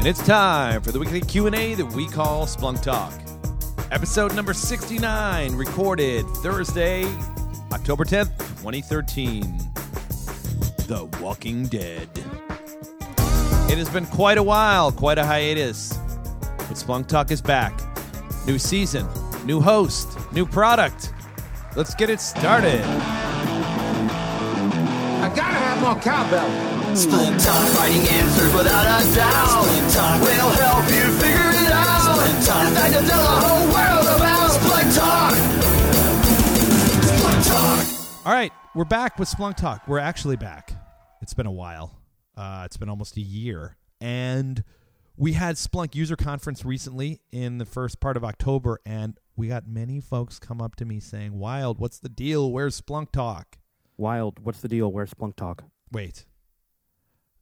And it's time for the weekly Q&A that we call Splunk Talk. Episode number 69, recorded Thursday, October 10th, 2013. The Walking Dead. It has been quite a while, quite a hiatus. But Splunk Talk is back. New season, new host, new product. Let's get it started. I gotta have more cowbell. Splunk Talk, finding answers without a doubt. Splunk Talk will help you figure it out. Splunk Talk, it's time to tell the whole world about Splunk Talk. Splunk Talk. All right, we're back with Splunk Talk. We're actually back. It's been a while. Uh, it's been almost a year, and we had Splunk user conference recently in the first part of October, and we got many folks come up to me saying, "Wild, what's the deal? Where's Splunk Talk?" Wild, what's the deal? Where's Splunk Talk? Wait,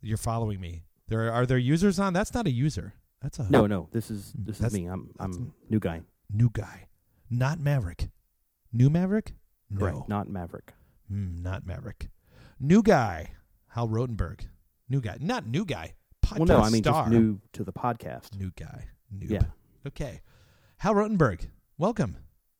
you're following me. There are there users on? That's not a user. That's a No, no, this is this That's- is me. I'm I'm new guy. new guy, not Maverick. New Maverick? No, Correct, not Maverick. Mm, not Maverick. New guy, Hal Rotenberg. New guy, not new guy. Podcast well, no, I mean star. just new to the podcast. New guy. Noob. Yeah. Okay. Hal Rotenberg, welcome.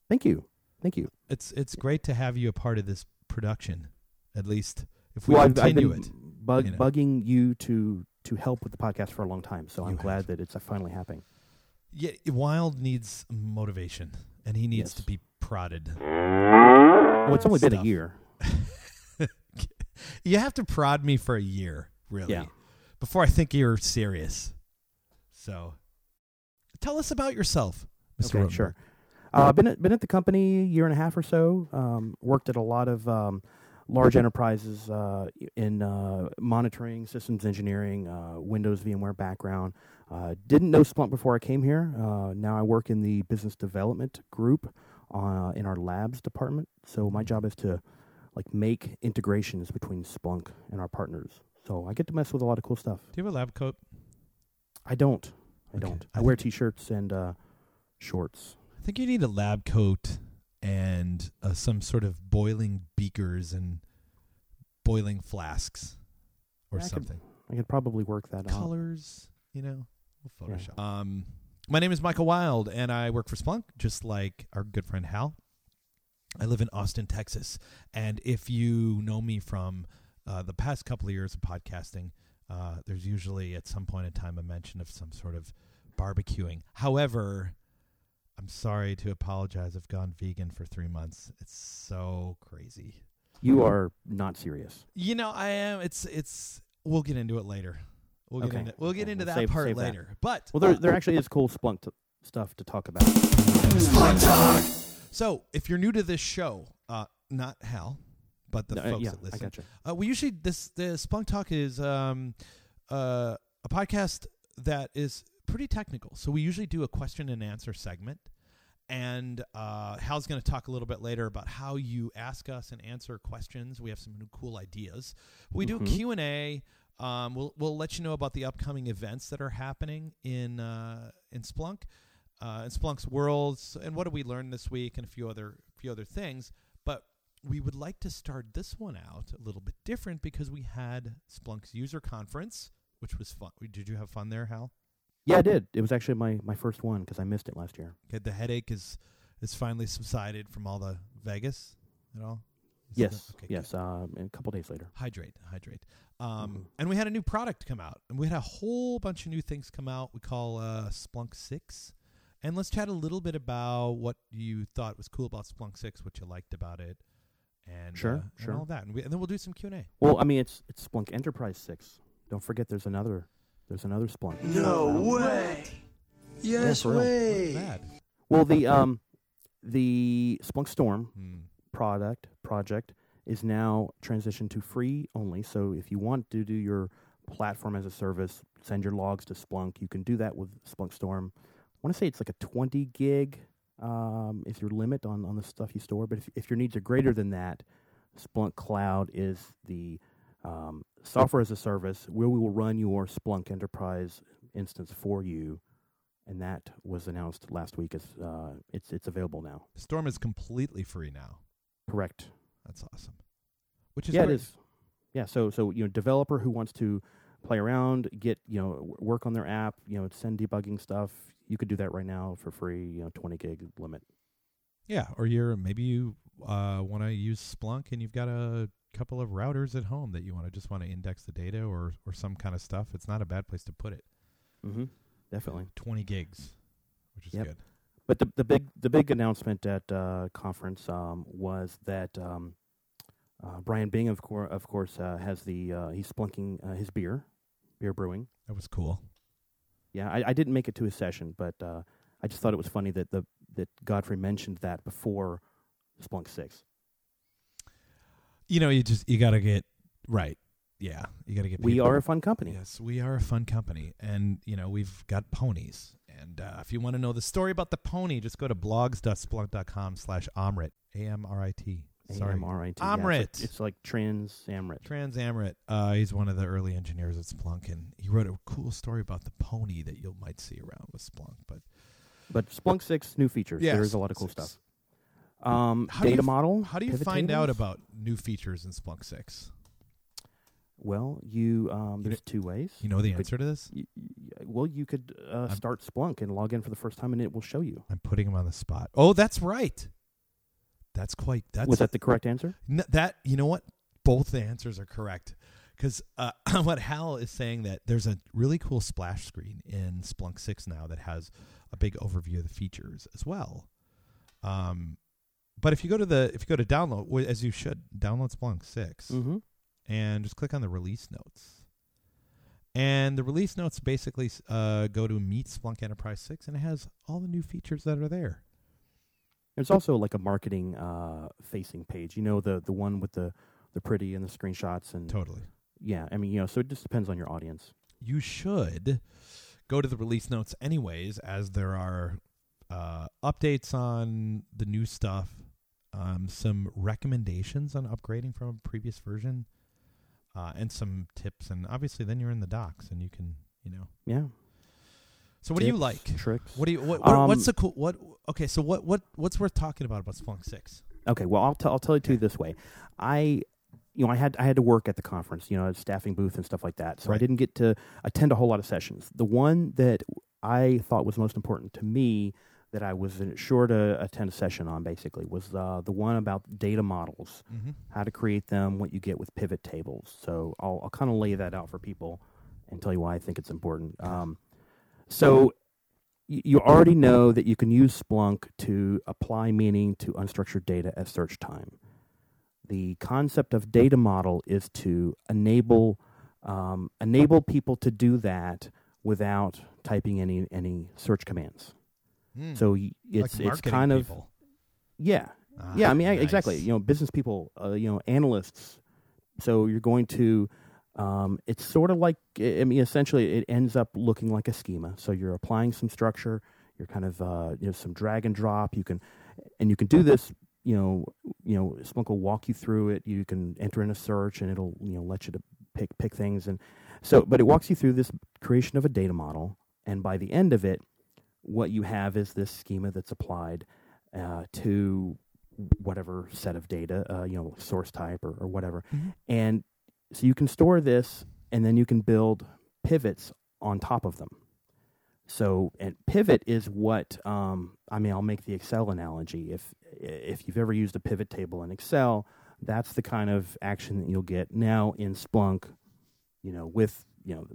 Thank you, thank you. It's it's great to have you a part of this production. At least if we well, I've, I've continue been it. Bug, you know. bugging you to to help with the podcast for a long time, so I'm have. glad that it's uh, finally happening. Yeah, Wild needs motivation, and he needs Yes. to be prodded. Well, it's only been a year. You have to prod me for a year, really, Yeah. before I think you're serious. So, tell us about yourself, Mr. Okay, Rotenberg. sure. Uh, I've been at, been at the company a year and a half or so. Um, worked at a lot of um, large enterprises uh, in uh, monitoring, systems engineering, uh, Windows, VMware background. Uh, didn't know Splunk before I came here. Uh, now I work in the business development group uh, in our labs department. So my job is to like make integrations between Splunk and our partners. So I get to mess with a lot of cool stuff. Do you have a lab coat? I don't. I Okay. don't. I I wear t-shirts and uh, shorts. I think you need a lab coat and uh, some sort of boiling beakers and boiling flasks or I could something. I could probably work that out. Colors, you know, we'll Yeah. Photoshop. Um, my name is Michael Wild, and I work for Splunk, just like our good friend Hal. I live in Austin, Texas, and if you know me from uh, the past couple of years of podcasting, uh, there's usually at some point in time a mention of some sort of barbecuing. However, I'm sorry to apologize. I've gone vegan for three months. It's so crazy. You are not serious. You know, I am. It's it's. We'll get into it later. We'll get Okay. into we'll get Okay, into we'll that save- part save that. later. But Well, there there actually is cool Splunk t- stuff to talk about. So if you're new to this show, uh, not Hal, but the No, uh, folks yeah, that I listen, gotcha. uh, we usually this the Splunk Talk is um uh, a podcast that is pretty technical. So we usually do a question and answer segment. And uh, Hal's going to talk a little bit later about how you ask us and answer questions. We have some new cool ideas. We do Mhm. Q and A. Um, we'll we'll let you know about the upcoming events that are happening in uh, in Splunk, uh, in Splunk's worlds, and what did we learn this week, and a few other few other things. But we would like to start this one out a little bit different because we had Splunk's user conference, which was fun. Did you have fun there, Hal? Yeah, I did. It was actually my, my first one because I missed it last year. Okay, the headache is is finally subsided from all the Vegas at all. Is Yes, okay, yes. Um, and a couple days later. hydrate, hydrate. Um, Mhm. And we had a new product come out, and we had a whole bunch of new things come out. We call uh, Splunk Six, and let's chat a little bit about what you thought was cool about Splunk Six, what you liked about it, and Sure, uh, and sure. all that, and, we, and then we'll do some Q and A. Well, I mean, it's it's Splunk Enterprise Six. Don't forget, there's another there's another Splunk. No Um, way. Yes for way. Well, the um the Splunk Storm hmm. product project is now transitioned to free only. So if you want to do your platform as a service, send your logs to Splunk, you can do that with Splunk Storm. I want to say it's like a 20 gig um, is your limit on, on the stuff you store. But if, if your needs are greater than that, Splunk Cloud is the um, software as a service where we will run your Splunk Enterprise instance for you. And that was announced last week. As, uh, it's, it's available now. Storm is completely free now. Correct. That's awesome. Which is yeah, great. it is. Yeah, so so you know, developer who wants to play around, get you know work on their app, you know, send debugging stuff. You could do that right now for free. You know, 20 gig limit. Yeah, or you're maybe you uh, want to use Splunk and you've got a couple of routers at home that you want to just want to index the data or or some kind of stuff. It's not a bad place to put it. Mm-hmm. Definitely. 20 gigs, which is Yep. good. But the the big the big announcement at uh, conference um, was that um, uh, Brian Bing, of course, of course, uh, has the uh, he's splunking uh, his beer, beer brewing. That was cool. Yeah, I, I didn't make it to his session, but uh, I just thought it was funny that the that Godfrey mentioned that before Splunk Six. You know, you just you got to get right. Yeah, you got to get. We are a fun company. Yes, we are a fun company, and you know we've got ponies. And uh, if you want to know the story about the pony, just go to blogs.splunk.com slash amrit. A M R I T. Sorry. AMRIT. Yeah, it's, Amrit. like, it's like trans Amrit. Trans Amrit. Uh, he's one of the early engineers at Splunk, and he wrote a cool story about the pony that you might see around with Splunk. But But Splunk Six new features. Yes, There's a lot of cool six. stuff. Um, How do you data model. how do you find out about new features in Splunk Six? Well, you um, there's two ways. You know the answer to this? Well, you could uh, start Splunk and log in for the first time, and it will show you. I'm putting him on the spot. Oh, that's right. That's quite. That's Was that the correct answer? N- that you know what? Both the answers are correct. Because uh, what Hal is saying that there's a really cool splash screen in Splunk Six now that has a big overview of the features as well. Um, but if you go to the if you go to download as you should download Splunk 6 Mm-hmm. and just click on the release notes. And the release notes basically uh, go to Meet Splunk Enterprise 6 and it has all the new features that are there. There's also like a marketing uh, facing page. You know the the one with the the pretty and the screenshots and Totally. Yeah. I mean, you know, so it just depends on your audience. you should go to the release notes anyways as there are uh, updates on the new stuff um, some recommendations on upgrading from a previous version uh, and some tips and obviously then you're in the docs and you can you know Yeah. so what do you like Tricks. what do you what, what what's Um, the cool what okay so what what what's worth talking about about Splunk 6 Okay, well, I'll, t- I'll tell you to you this way. I, you know, I had I had to work at the conference, you know, staffing booth and stuff like that. So I didn't get to attend a whole lot of sessions. The one that I thought was most important to me that I was sure to attend a session on basically was uh, the one about data models, mm-hmm. how to create them, what you get with pivot tables. So I'll, I'll kind of lay that out for people and tell you why I think it's important. Um, so y- you already know that you can use Splunk to apply meaning to unstructured data at search time. The concept of data model is to enable um, enable people to do that without typing any any search commands. So it's like it's kind of people. yeah Ah, yeah, I mean, I- exactly. You know, business people, uh, you know, analysts. So you're going to, um, it's sort of like, I I mean, essentially, it ends up looking like a schema. So you're applying some structure. You're kind of, uh, you know, some drag and drop. You can, and you can do this. You know, you know, Splunk will walk you through it. You can enter in a search, and it'll, you know, let you to pick pick things. And so, but it walks you through this creation of a data model. And by the end of it, what you have is this schema that's applied uh, to whatever set of data, uh, you know, source type or, or whatever. Mhm. And so you can store this and then you can build pivots on top of them. So, and pivot is what, um, I mean, I'll make the Excel analogy. If, if you've ever used a pivot table in Excel, that's the kind of action that you'll get now in Splunk, you know, with, you know,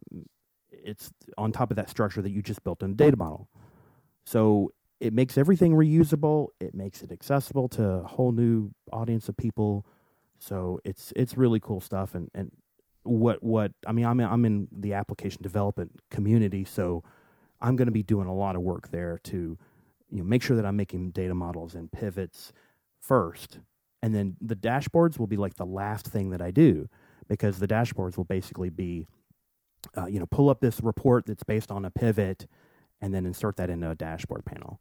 it's on top of that structure that you just built in a data model. So it makes everything reusable. It makes it accessible to a whole new audience of people. So it's it's really cool stuff. And, and what what I mean, I'm I'm in the application development community, so I'm going to be doing a lot of work there to you know make sure that I'm making data models and pivots first, and then the dashboards will be like the last thing that I do because the dashboards will basically be uh, you know pull up this report that's based on a pivot and then insert that into a dashboard panel.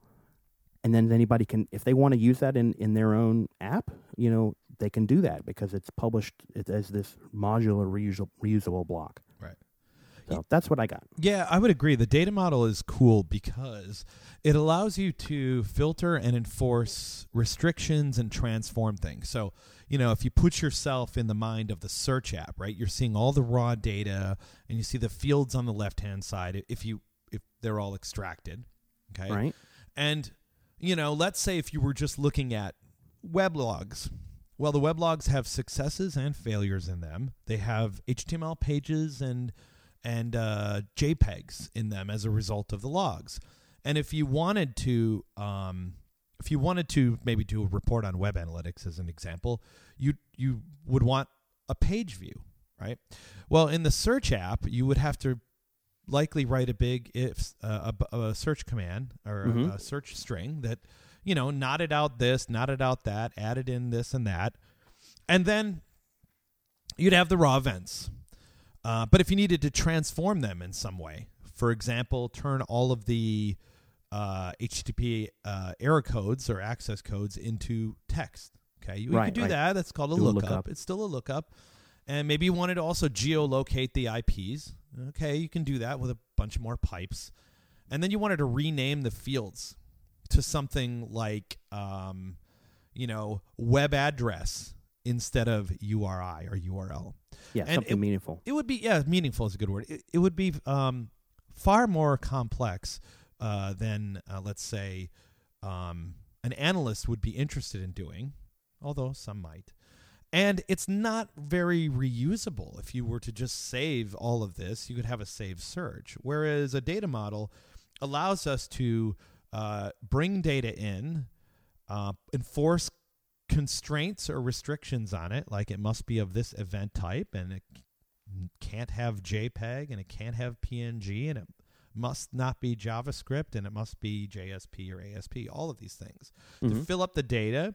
And then anybody can, if they want to use that in, in their own app, you know, they can do that because it's published as this modular reusable, reusable block. So that's what I got. Yeah, I would agree. The data model is cool because it allows you to filter and enforce restrictions and transform things. So, you know, if you put yourself in the mind of the search app, right, you're seeing all the raw data and you see the fields on the left hand side if you if they're all extracted. Okay. Right. And, you know, let's say if you were just looking at weblogs. Well, the weblogs have successes and failures in them. They have HTML pages and and uh, JPEGs in them as a result of the logs. And if you wanted to, um, if you wanted to maybe do a report on web analytics as an example, you you would want a page view, right? Well, in the search app, you would have to likely write a big if uh, a, a search command or Mhm. a, a search string that you know knotted out this, knotted out that, added in this and that, and then you'd have the raw events. Uh, but if you needed to transform them in some way, for example, turn all of the uh, HTTP uh, error codes or access codes into text. Okay, you, Right, could do right. that. That's called a a lookup. lookup. It's still a lookup. And maybe you wanted to also geolocate the IPs. Okay, you can do that with a bunch more pipes. And then you wanted to rename the fields to something like, um, you know, web address instead of URI or URL Yeah, And something it- meaningful. it would be yeah meaningful is a good word. It, it would be um, far more complex uh, than uh, let's say um, an analyst would be interested in doing although some might. And it's not very reusable. If you were to just save all of this you could have a save search. Whereas a data model allows us to uh, bring data in uh, enforce constraints or restrictions on it like it must be of this event type and it can't have JPEG and it can't have PNG and it must not be JavaScript and it must be JSP or ASP, all of these things to Mhm. fill up the data.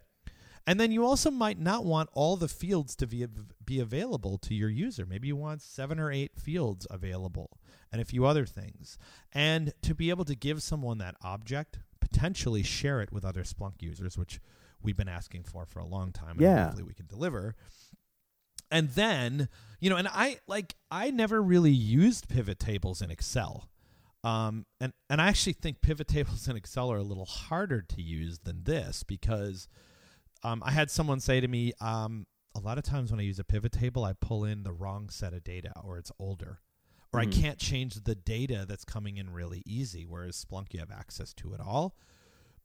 And then you also might not want all the fields to be, be available to your user. Maybe you want seven or eight fields available and a few other things. And to be able to give someone that object, potentially share it with other Splunk users, which we've been asking for for a long time. And Yeah. hopefully we can deliver and then you know and i like i never really used pivot tables in excel um, and and i actually think pivot tables in excel are a little harder to use than this because um, i had someone say to me um, a lot of times when i use a pivot table i pull in the wrong set of data or it's older or Mhm. i can't change the data that's coming in really easy whereas splunk you have access to it all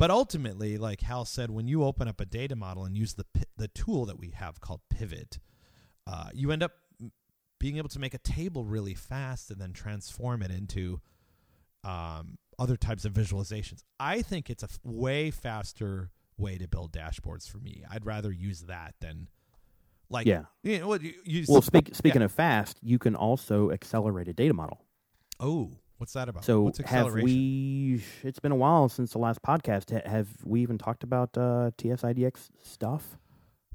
but ultimately like hal said when you open up a data model and use the the tool that we have called pivot uh, you end up being able to make a table really fast and then transform it into um, other types of visualizations. I think it's a f- way faster way to build dashboards for me. I'd rather use that than like Yeah. You know, you, you Well, speak, speaking of fast, you can also accelerate a data model. oh, what's that about? So what's have we? It's been a while since the last podcast. Have we even talked about uh, TSIDX stuff?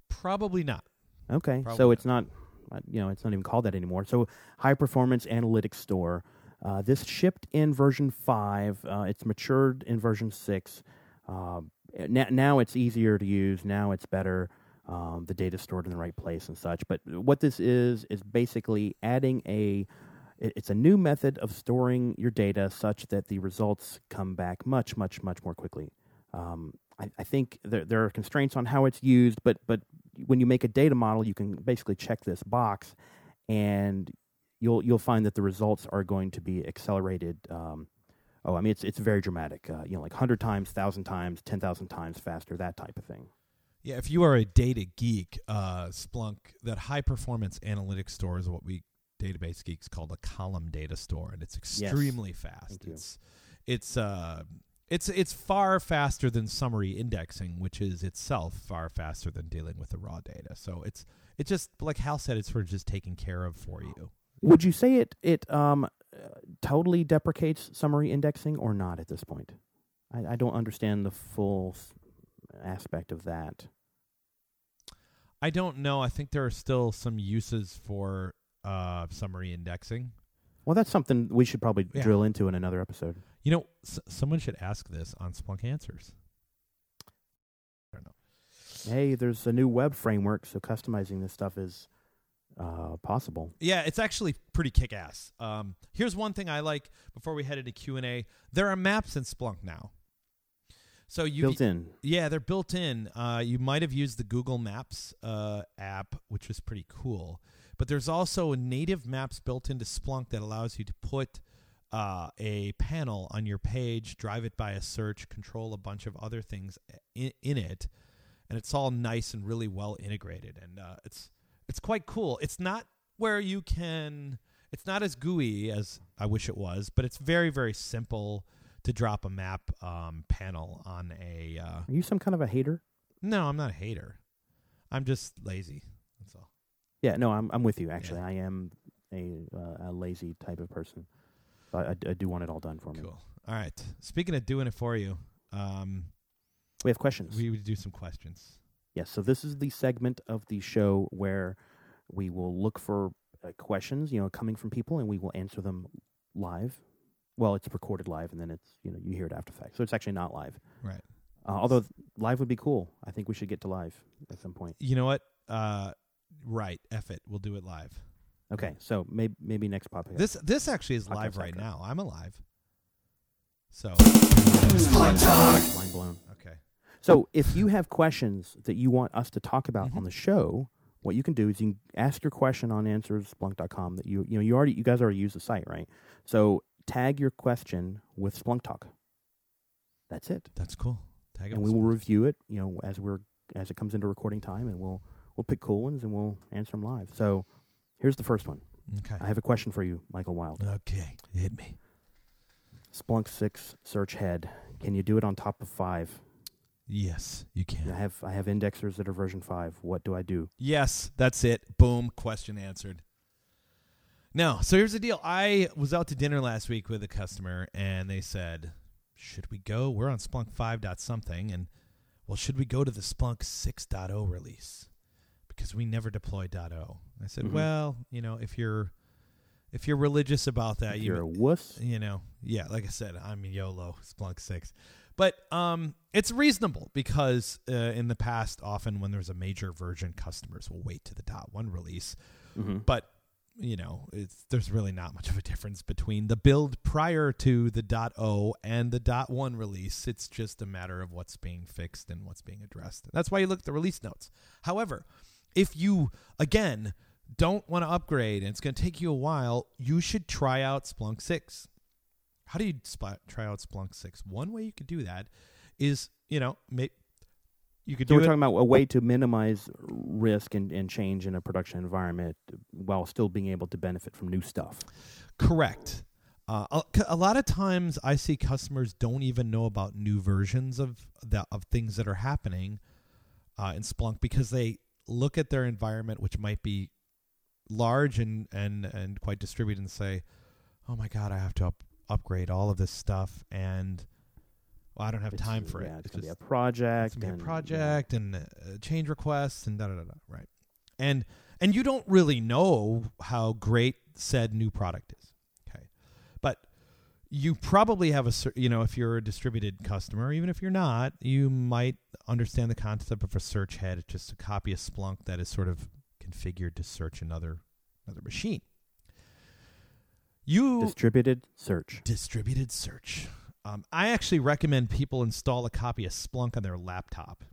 Probably not. Okay, Probably so not. it's not, uh, you know, it's not even called that anymore. So high performance analytics store. Uh, this shipped in version five. Uh, it's matured in version six. Uh, now, now it's easier to use. Now it's better. Um, the data stored in the right place and such. But what this is is basically adding a. it- It's a new method of storing your data such that the results come back much, much, much more quickly. Um, I, I think there, there are constraints on how it's used, but but when you make a data model, you can basically check this box, and you'll you'll find that the results are going to be accelerated. Um, oh, I mean it's it's very dramatic. Uh, you know, like hundred times, thousand times, ten thousand times faster, that type of thing. Yeah, if you are a data geek, uh, Splunk, that high performance analytics store is what we database geeks called the column data store, and it's extremely fast. Thank you. It's it's uh, it's it's far faster than summary indexing, which is itself far faster than dealing with the raw data. So it's it's just like Hal said, it's sort of just taken care of for you. Would you say it it um, uh, totally deprecates summary indexing or not at this point? I, I don't understand the full aspect of that. I don't know. I think there are still some uses for uh, summary indexing. Well, that's something we should probably Yeah. drill into in another episode. You know, s- someone should ask this on Splunk Answers. I don't know. Hey, there's a new web framework, so customizing this stuff is uh, possible. Yeah, it's actually pretty kick-ass. Um, here's one thing I like before we head into Q and A. There are maps in Splunk now. So you Built in. Yeah, they're built in. Uh, you might have used the Google Maps uh, app, which was pretty cool. But there's also native maps built into Splunk that allows you to put uh, a panel on your page, drive it by a search, control a bunch of other things in, in it, and it's all nice and really well integrated. And uh, it's it's quite cool. It's not where you can. It's not as GUI as I wish it was, but it's very very simple to drop a map um, panel on a. Uh, Are you some kind of a hater? no, I'm not a hater. I'm just lazy. Yeah, no, I'm I'm with you. Actually, I am a uh, a lazy type of person. But I, I do want it all done for me. Cool. All right. Speaking of doing it for you, um, We have questions. we would do some questions. Yes, so this is the segment of the show where we will look for uh, questions, you know, coming from people, and we will answer them live. Well, it's recorded live, and then it's you know you hear it after fact, so it's actually not live. Right. Uh, although live would be cool. I think we should get to live at some point. You know what? Uh, right. F it. We'll do it live. Okay, so maybe maybe next podcast. This this actually is Podcast live right after. now. I'm alive. So mind blown. okay. So if you have questions that you want us to talk about Mm-hmm. on the show, what you can do is you can ask your question on answersplunk.com that you you know you already you guys already use the site, right? So tag your question with Splunk Talk. That's it. That's cool. Tag it and with we will Splunk. review it, you know, as we're as it comes into recording time and we'll we'll pick cool ones and we'll answer them live. So here's the first one. Okay. I have a question for you, Michael Wild. Okay. Hit me. Splunk 6 search head. Can you do it on top of 5? Yes, you can. I have I have indexers that are version 5. What do I do? Yes, that's it. Boom. Question answered. No, so here's the deal. I was out to dinner last week with a customer, and they said, "Should we go? We're on Splunk 5. dot something, and well, should we go to the Splunk 6.0 release because we never deployed .0?" I said, Mhm. "Well, you know, if you're if you're religious about that, If you you're a wuss, you know, yeah, like I said, I'm YOLO Splunk six, but um, it's reasonable because uh, in the past, often when there's a major version, customers will wait to the dot one release, Mhm. but you know, it's there's really not much of a difference between the build prior to the dot O and the dot one release. It's just a matter of what's being fixed and what's being addressed. That's why you look at the release notes. However, if you again don't want to upgrade and it's going to take you a while, you should try out Splunk 6. How do you try out Splunk 6? One way you could do that is, you know, you could So do we're it talking about a way to minimize risk and, and change in a production environment while still being able to benefit from new stuff. Correct. Uh, a, a lot of times, I see customers don't even know about new versions of the, of things that are happening uh, in Splunk because they look at their environment, which might be large and and and quite distributed, and say, "Oh my God, I have to up, upgrade all of this stuff," and well, I don't have It's- time for yeah, it. It's, going to be a project. it's gonna be and, a project and uh, change requests and da da da da. Right, and and you don't really know how great said new product is. You probably have a you know if you're a distributed customer, even if you're not, you might understand the concept of a search head. It's just a copy of Splunk that is sort of configured to search another another machine. You Distributed search. distributed search. Um, I actually recommend people install a copy of Splunk on their laptop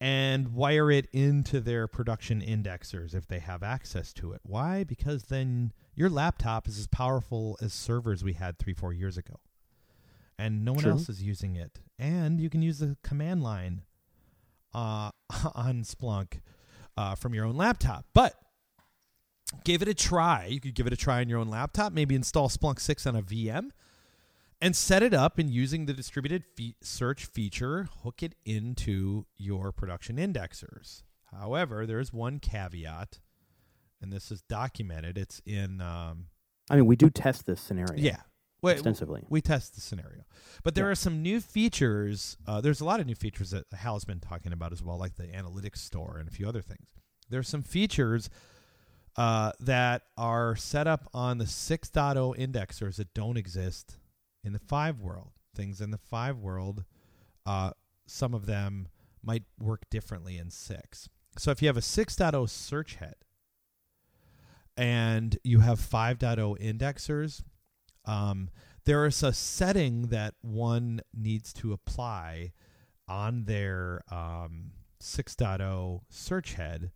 and wire it into their production indexers if they have access to it. Why? Because then your laptop is as powerful as servers we had three, four years ago. And no one True. else is using it. And you can use the command line uh, on Splunk uh, from your own laptop. But give it a try. You could give it a try on your own laptop. Maybe install Splunk 6 on a VM and set it up and using the distributed fe- search feature, hook it into your production indexers. However, there's one caveat, and this is documented. It's in, um, I mean, we do test this scenario. yeah, Extensively. We test the scenario, but there Yeah. are some new features. Uh, there's a lot of new features that Hal's been talking about as well, like the analytics store and a few other things. There's some features uh, that are set up on the 6.0 indexers that don't exist in the 5 world. Things in the 5 world, uh, some of them might work differently in 6. So if you have a 6.0 search head, and you have 5.0 indexers, um, there is a setting that one needs to apply on their um, 6.0 search head.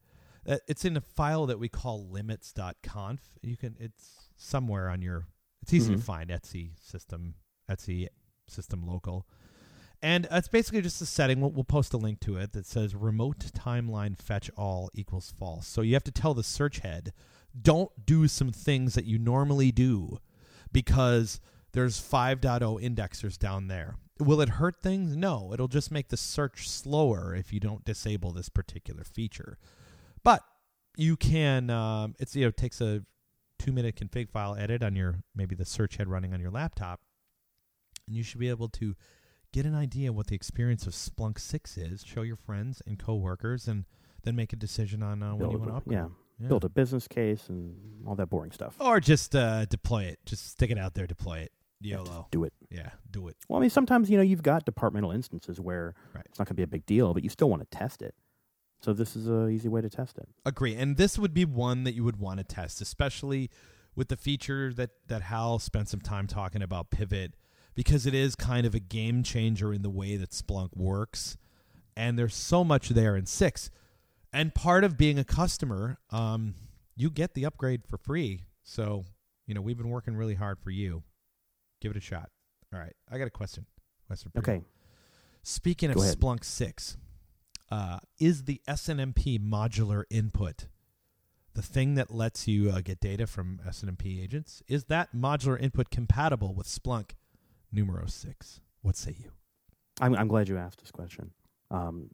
Uh, It's in a file that we call limits.conf. You can it's somewhere on your it's easy to Mhm. find Etsy system Etsy system local. And it's basically just a setting. We'll, we'll post a link to it that says remote timeline fetch all equals false. So you have to tell the search head, don't do some things that you normally do because there's 5.0 indexers down there. Will it hurt things? No. It'll just make the search slower if you don't disable this particular feature. But you can, um, it's, you know, it takes a two minute config file edit on your, maybe the search head running on your laptop. And you should be able to get an idea what the experience of Splunk 6 is, show your friends and coworkers, and then make a decision on uh, when you want to upgrade. yeah, Yeah. build a business case and all that boring stuff. Or just uh, deploy it. Just stick it out there, deploy it. Yeah, YOLO. do it. Yeah, do it. Well, I mean, sometimes you know you've got departmental instances where Right. it's not going to be a big deal, but you still want to test it. So this is a easy way to test it. Agree. And this would be one that you would want to test, especially with the feature that, that Hal spent some time talking about Pivot, because it is kind of a game changer in the way that Splunk works. And there's so much there in six. And part of being a customer, um, you get the upgrade for free. So, you know, we've been working really hard for you. Give it a shot. All right. I got a question. Question for you. Okay. Speaking of ahead. Splunk 6, uh, is the SNMP modular input the thing that lets you uh, get data from SNMP agents? Is that modular input compatible with Splunk numero 6? What say you? I'm, I'm glad you asked this question. Um,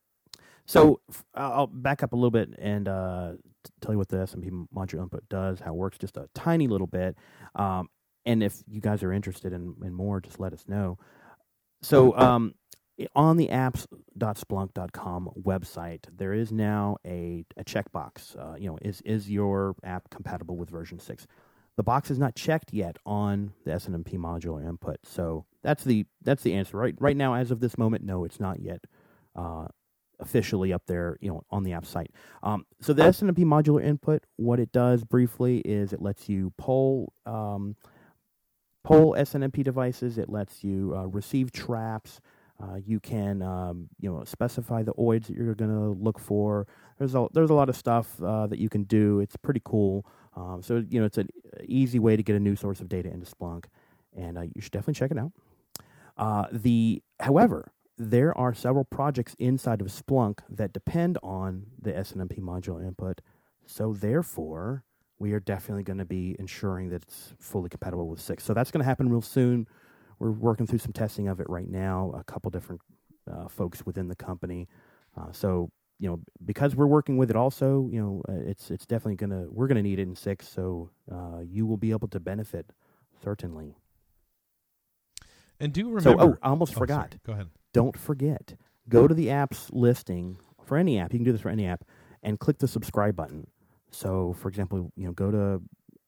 so I'll back up a little bit and uh, tell you what the SMP module input does, how it works, just a tiny little bit. Um, and if you guys are interested in, in more, just let us know. So um, on the apps.splunk.com website, there is now a, a checkbox. Uh, you know, is is your app compatible with version six? The box is not checked yet on the SNMP modular input, so that's the that's the answer. Right right now, as of this moment, no, it's not yet uh, officially up there. You know, on the app site. Um, so the SNMP modular input, what it does briefly is it lets you poll um, poll SNMP devices. It lets you uh, receive traps. Uh, you can um, you know specify the OIDs that you're going to look for. There's a there's a lot of stuff uh, that you can do. It's pretty cool. Um, so you know it's an easy way to get a new source of data into Splunk, and uh, you should definitely check it out. Uh, the however, there are several projects inside of Splunk that depend on the SNMP modular input. So therefore, we are definitely going to be ensuring that it's fully compatible with six. So that's going to happen real soon. We're working through some testing of it right now. A couple different uh, folks within the company. Uh, so you know, because we're working with it, also, you know, uh, it's it's definitely gonna we're gonna need it in six. So uh, you will be able to benefit certainly. And do So remember. oh, I almost Oh, forgot sorry. Go ahead. Don't forget go to the apps listing for any app. You can do this for any app and click the subscribe button. So for example you know go to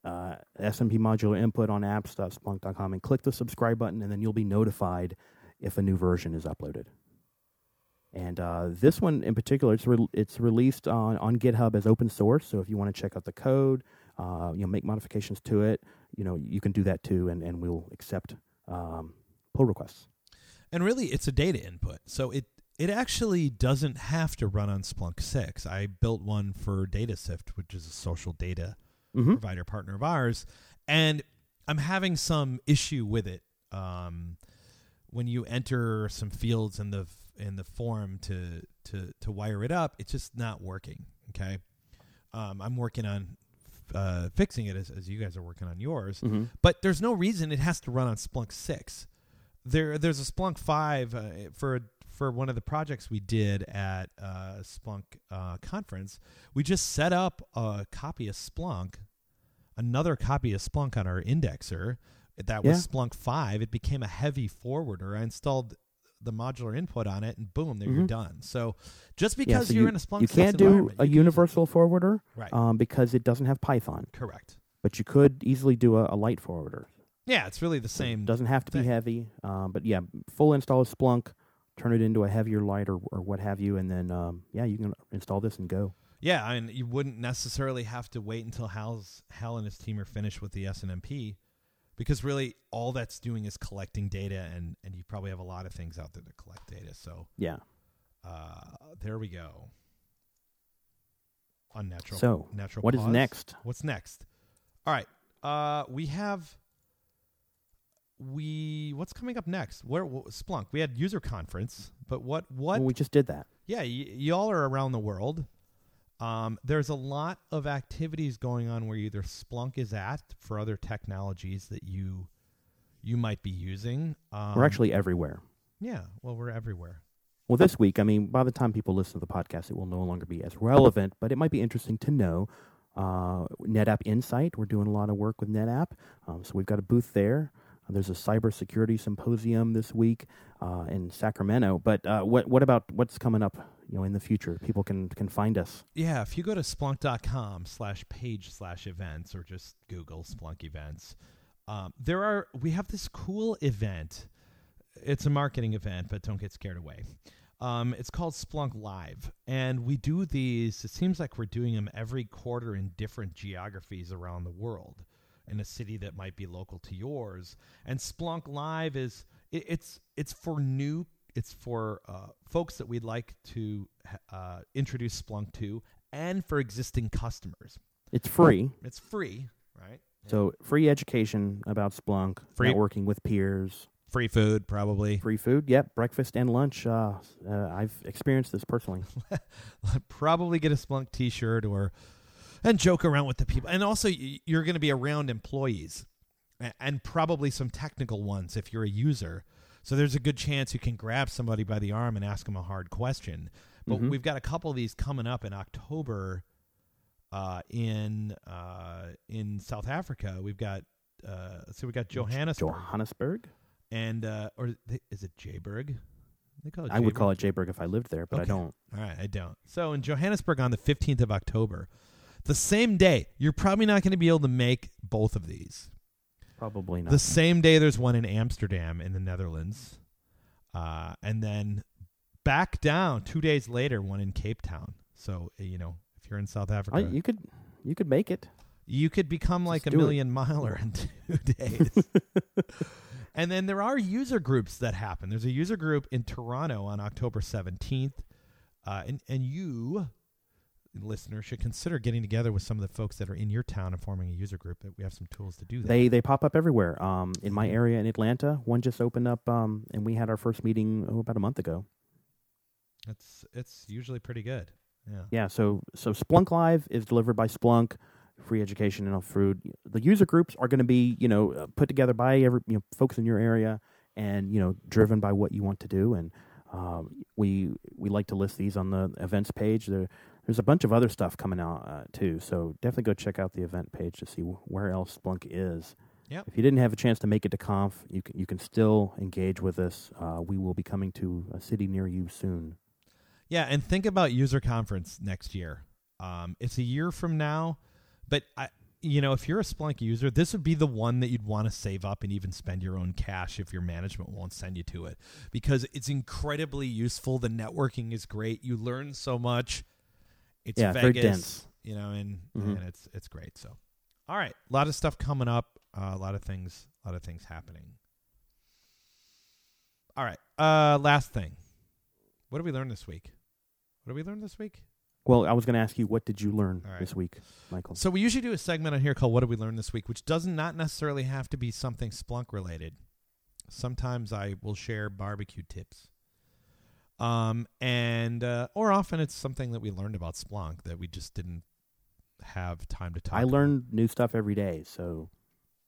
uh, smp modular input on apps.splunk.com and click the subscribe button and then you'll be notified if a new version is uploaded. And uh, this one in particular it's re- it's released on, on github as open source. So if you want to check out the code uh, you know make modifications to it you know you can do that too and, and we'll accept um, pull requests And really, it's a data input. So it it actually doesn't have to run on Splunk 6. I built one for DataSift, which is a social data mm-hmm. provider partner of ours, and I'm having some issue with it. Um, when you enter some fields in the in the form to to to wire it up, it's just not working. Okay, um, I'm working on uh, fixing it as, as you guys are working on yours, Mm-hmm. but there's no reason it has to run on Splunk six. There, there's a Splunk five uh, for for one of the projects we did at uh, Splunk uh, conference. We just set up a copy of Splunk, another copy of Splunk on our indexer. That was Yeah. Splunk five. It became a heavy forwarder. I installed the modular input on it, and boom, there you're Mhm. done. So just Yeah, because so you're you, in a Splunk you can't do a universal forwarder right? um, because it doesn't have Python, Correct. but you could easily do a, a light forwarder. Yeah, it's really the same. It doesn't have to be heavy, um, but yeah, full install of Splunk, turn it into a heavier light or, or what have you, and then um, yeah, you can install this and go. Yeah, I mean, you wouldn't necessarily have to wait until Hal's Hal and his team are finished with the SNMP, because really all that's doing is collecting data, and and you probably have a lot of things out there to collect data. So Yeah. uh, there we go. Unnatural. So, natural. what is pause. next? What's next? All right. Uh, we have. We what's coming up next? Where wh- Splunk? We had user conference, but what what? Well, we just did that. yeah, y- y'all are around the world. Um, there's a lot of activities going on where either Splunk is at for other technologies that you you might be using. Um, We're actually everywhere. yeah. Well, we're everywhere. Well, this week, I mean, by the time people listen to the podcast, it will no longer be as relevant, but it might be interesting to know. Uh, NetApp Insight, we're doing a lot of work with NetApp. Um, so we've got a booth there. Uh, there's a cybersecurity symposium this week uh, in Sacramento. But uh, what what about what's coming up? You know, in the future, people can can find us. Yeah, if you go to splunk.com slash page slash events or just Google Splunk events, um, there are we have this cool event. It's a marketing event, but don't get scared away. Um, it's called Splunk Live, and we do these. It seems like we're doing them every quarter in different geographies around the world, in a city that might be local to yours. And Splunk Live is it, it's it's for new. It's for uh, folks that we'd like to uh, introduce Splunk to, and for existing customers. It's free, It's free, right? so free education about Splunk, Free- networking with peers, Free food, probably. free food. Yep, breakfast and lunch. Uh, uh, I've experienced this personally. probably get a Splunk T-shirt or and joke around with the people. And also, you're going to be around employees and probably some technical ones if you're a user. So there's a good chance you can grab somebody by the arm and ask them a hard question. But Mhm. we've got a couple of these coming up in October uh, in uh, in South Africa. We've got uh, so we got Johannesburg Johannesburg. and uh, or th- is it Jayburg? They call it I would call it Jayburg if I lived there, but I don't. All right, I don't. So in Johannesburg on the 15th of October, the same day, you're probably not going to be able to make both of these. Probably not. The same day, there's one in Amsterdam in the Netherlands. Uh, and then back down two days later, one in Cape Town. So, uh, you know, if you're in South Africa, I, you could you could make it. you could become like a do it. million miler in two days. and then there are user groups that happen. There's a user group in Toronto on October 17th. Uh, and, and you, listener, should consider getting together with some of the folks that are in your town and forming a user group. That we have some tools to do that. They they pop up everywhere. Um, in my Mhm. area in Atlanta, one just opened up, um, and we had our first meeting oh, about a month ago. it's it's usually pretty good. Yeah. Yeah. So so Splunk Live is delivered by Splunk, free education and all food. The user groups are going to be you know uh, put together by every you know folks in your area, and you know driven by what you want to do. And um, we we like to list these on the events page. There, there's a bunch of other stuff coming out uh, too. So definitely go check out the event page to see wh- where else Splunk is. Yep. If you didn't have a chance to make it to Conf, you can, you can still engage with us. Uh, we will be coming to a city near you soon. Yeah, and think about user conference next year. Um, it's a year from now, but I, you know, if you're a Splunk user, this would be the one that you'd want to save up and even spend your own cash if your management won't send you to it, because it's incredibly useful. The networking is great. You learn so much. It's Yeah, very Vegas, dense. you know, and Mhm. and it's it's great. So, all right, a lot of stuff coming up. Uh, a lot of things. A lot of things happening. All right. Uh, last thing. What did we learn this week? What did we learn this week? Well, I was going to ask you, what did you learn right. this week, Michael? So we usually do a segment on here called "What did we learn this week," which doesn't not necessarily have to be something Splunk related. Sometimes I will share barbecue tips, um, and uh, or often it's something that we learned about Splunk that we just didn't have time to talk. I about. learn new stuff every day, so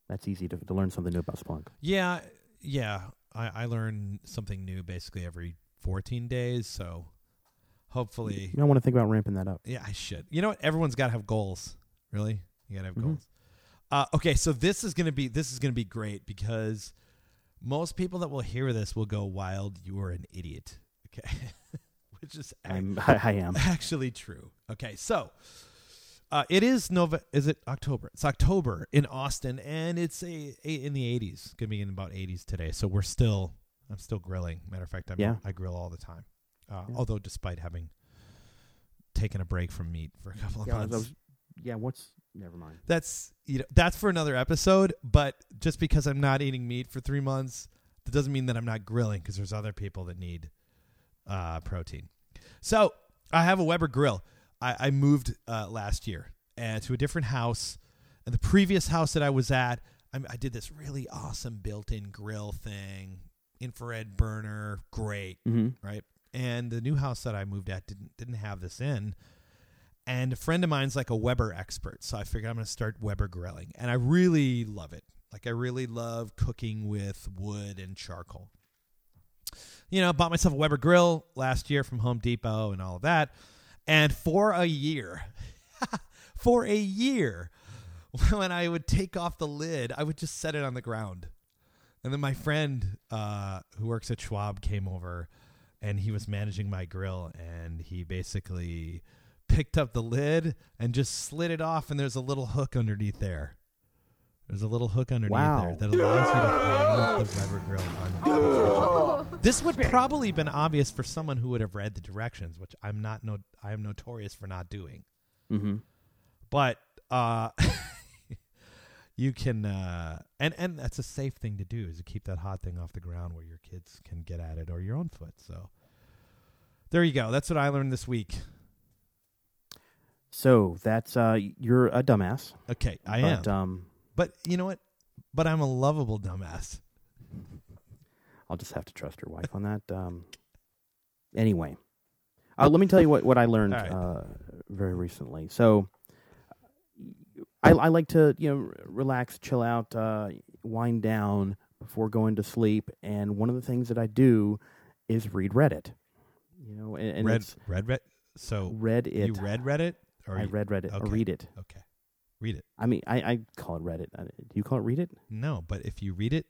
that's easy to, to learn something new about Splunk. Yeah, yeah. I, I learn something new basically every 14 days. So hopefully, You don't want to think about ramping that up. Yeah, I should. You know what? Everyone's got to have goals. Really, you got to have Mhm. goals. Uh, okay, so this is gonna be this is gonna be great because most people that will hear this will go, "Wild, you are an idiot." Okay, which is I'm, I, I am. actually true. Okay, so uh, it is Nova. Is it October? It's October in Austin, and it's a, a in the eighties. Gonna be in about eighties today. So we're still. I'm still grilling. Matter of fact, I'm, Yeah. I grill all the time. Uh, Yeah. Although, despite having taken a break from meat for a couple of Yeah, months. was- yeah. What's never mind. that's you know that's for another episode. But just because I'm not eating meat for three months, that doesn't mean that I'm not grilling because there's other people that need uh, protein. So I have a Weber grill. I, I moved uh, last year uh, to a different house, and the previous house that I was at, I, I did this really awesome built-in grill thing, infrared burner, great Mm-hmm. right? And the new house that I moved at didn't didn't have this in. And a friend of mine's like a Weber expert, so I figured I'm going to start Weber grilling, and I really love it. Like I really love cooking with wood and charcoal. You know, bought myself a Weber grill last year from Home Depot and all of that, and for a year, for a year, when I would take off the lid, I would just set it on the ground. And then my friend uh, who works at Schwab came over and he was managing my grill and he basically picked up the lid and just slid it off and there's a little hook underneath there. There's a little hook underneath Wow. there that allows you to hang the Weber grill on. This would probably been obvious for someone who would have read the directions, which I'm not no I am notorious for not doing. Mm-hmm. But uh you can uh and and that's a safe thing to do is to keep that hot thing off the ground where your kids can get at it or your own foot. So there you go. That's what I learned this week. So that's uh, you're a dumbass. Okay, I but, am. Um, but you know what? But I'm a lovable dumbass. I'll just have to trust your wife on that. Um, anyway, uh, let me tell you what, what I learned right. uh, very recently. So, I, I like to you know relax, chill out, uh, wind down before going to sleep. And one of the things that I do is read Reddit. You know, and, and read it's read so read it. you read Reddit or I read Reddit or read it. Okay. Read it. I mean, I, I call it Reddit. Do you call it read it? No, but if you read it,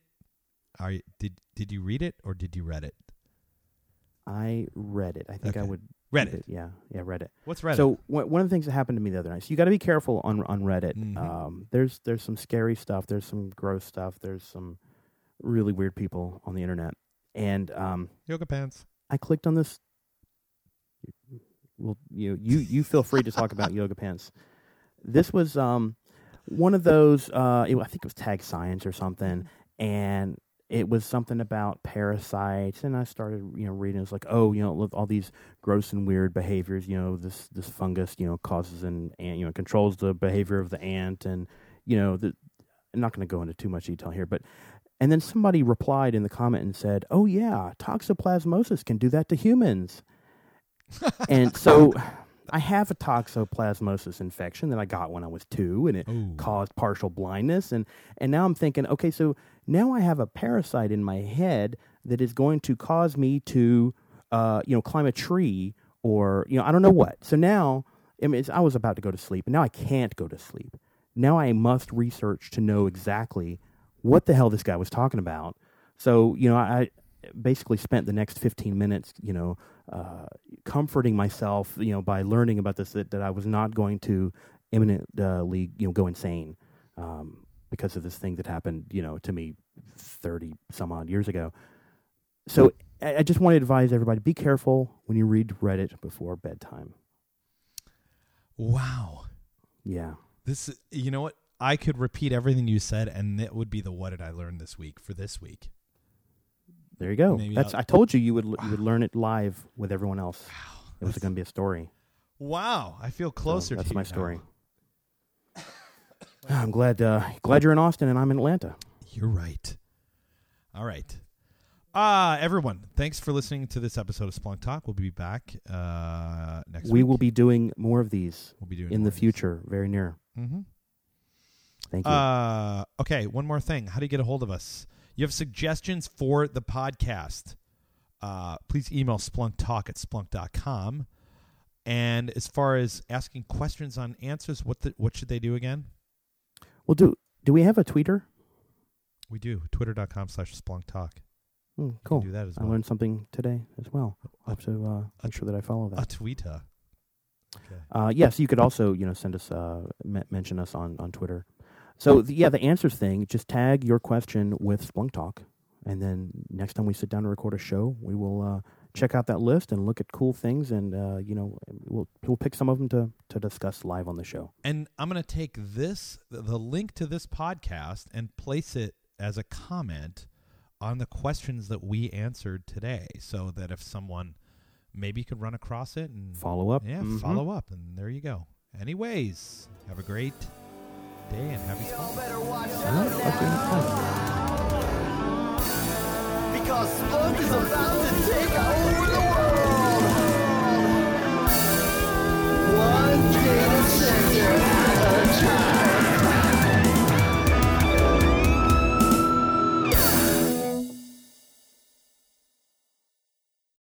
are you, did did you read it or did you read it? I read it. I think I would Read it. Yeah, yeah, read it. What's Reddit? So one one of the things that happened to me the other night. So you got to be careful on on Reddit. Mhm. Um, there's there's some scary stuff. There's some gross stuff. There's some really weird people on the internet. And um, yoga pants. I clicked on this. Well, you you you feel free to talk about yoga pants. This was um one of those. Uh, it, I think it was Tag Science or something, and it was something about parasites. And I started you know reading. It's like oh you know look, all these gross and weird behaviors. You know this this fungus you know causes an ant you know controls the behavior of the ant, and you know the. I'm not going to go into too much detail here, but and then somebody replied in the comment and said, "Oh yeah, toxoplasmosis can do that to humans." and so I have a toxoplasmosis infection that I got when I was 2 and it Ooh. caused partial blindness and and now I'm thinking, okay, so now I have a parasite in my head that is going to cause me to uh, you know, climb a tree or you know, I don't know what. So now I mean, it's, I was about to go to sleep and now I can't go to sleep. Now I must research to know exactly what the hell this guy was talking about. So, you know, I basically spent the next 15 minutes, you know, uh, comforting myself, you know, by learning about this, that, that I was not going to imminently, you know, go insane um, because of this thing that happened, you know, to me 30 some odd years ago. So I, I just want to advise everybody, be careful when you read Reddit before bedtime. Wow. Yeah. This you know what? I could repeat everything you said and it would be the what did I learn this week for this week. There you go. Maybe That's I'll- I told you you would you would learn it live with everyone else. Wow. It was going to be a story. Wow. I feel So closer that's to my story. I'm glad uh, glad you're in Austin and I'm in Atlanta. You're right. All right. Uh, everyone, thanks for listening to this episode of Splunk Talk. We'll be back uh, next We week. will be doing more of these we'll be doing in the future, very near. Mm-hmm. Thank you. Uh, okay, one more thing. How do you get a hold of us? You have suggestions for the podcast. Uh, please email splunktalk at splunk.com. And as far as asking questions on answers, what the, what should they do again? well, do do we have a tweeter? We do. Twitter.com slash splunktalk. Hmm, You cool. do that as I well. learned something today as well. I'll have to uh, make sure that I follow A that. tweeter. Okay. Uh, yes, you could also you know send us uh, me- mention us on on Twitter. So the, yeah, the answers thing. Just tag your question with Splunk Talk, and then next time we sit down to record a show, we will uh, check out that list and look at cool things, and uh, you know, we'll we'll pick some of them to to discuss live on the show. And I'm going to take this, the- link to this podcast, and place it as a comment on the questions that we answered today, so that if someone maybe could run across it and Follow up. yeah, Mhm. follow up, and there you go. Anyways, have a great day and happy better watch out now. Because is about to take over the world. One data center at a time.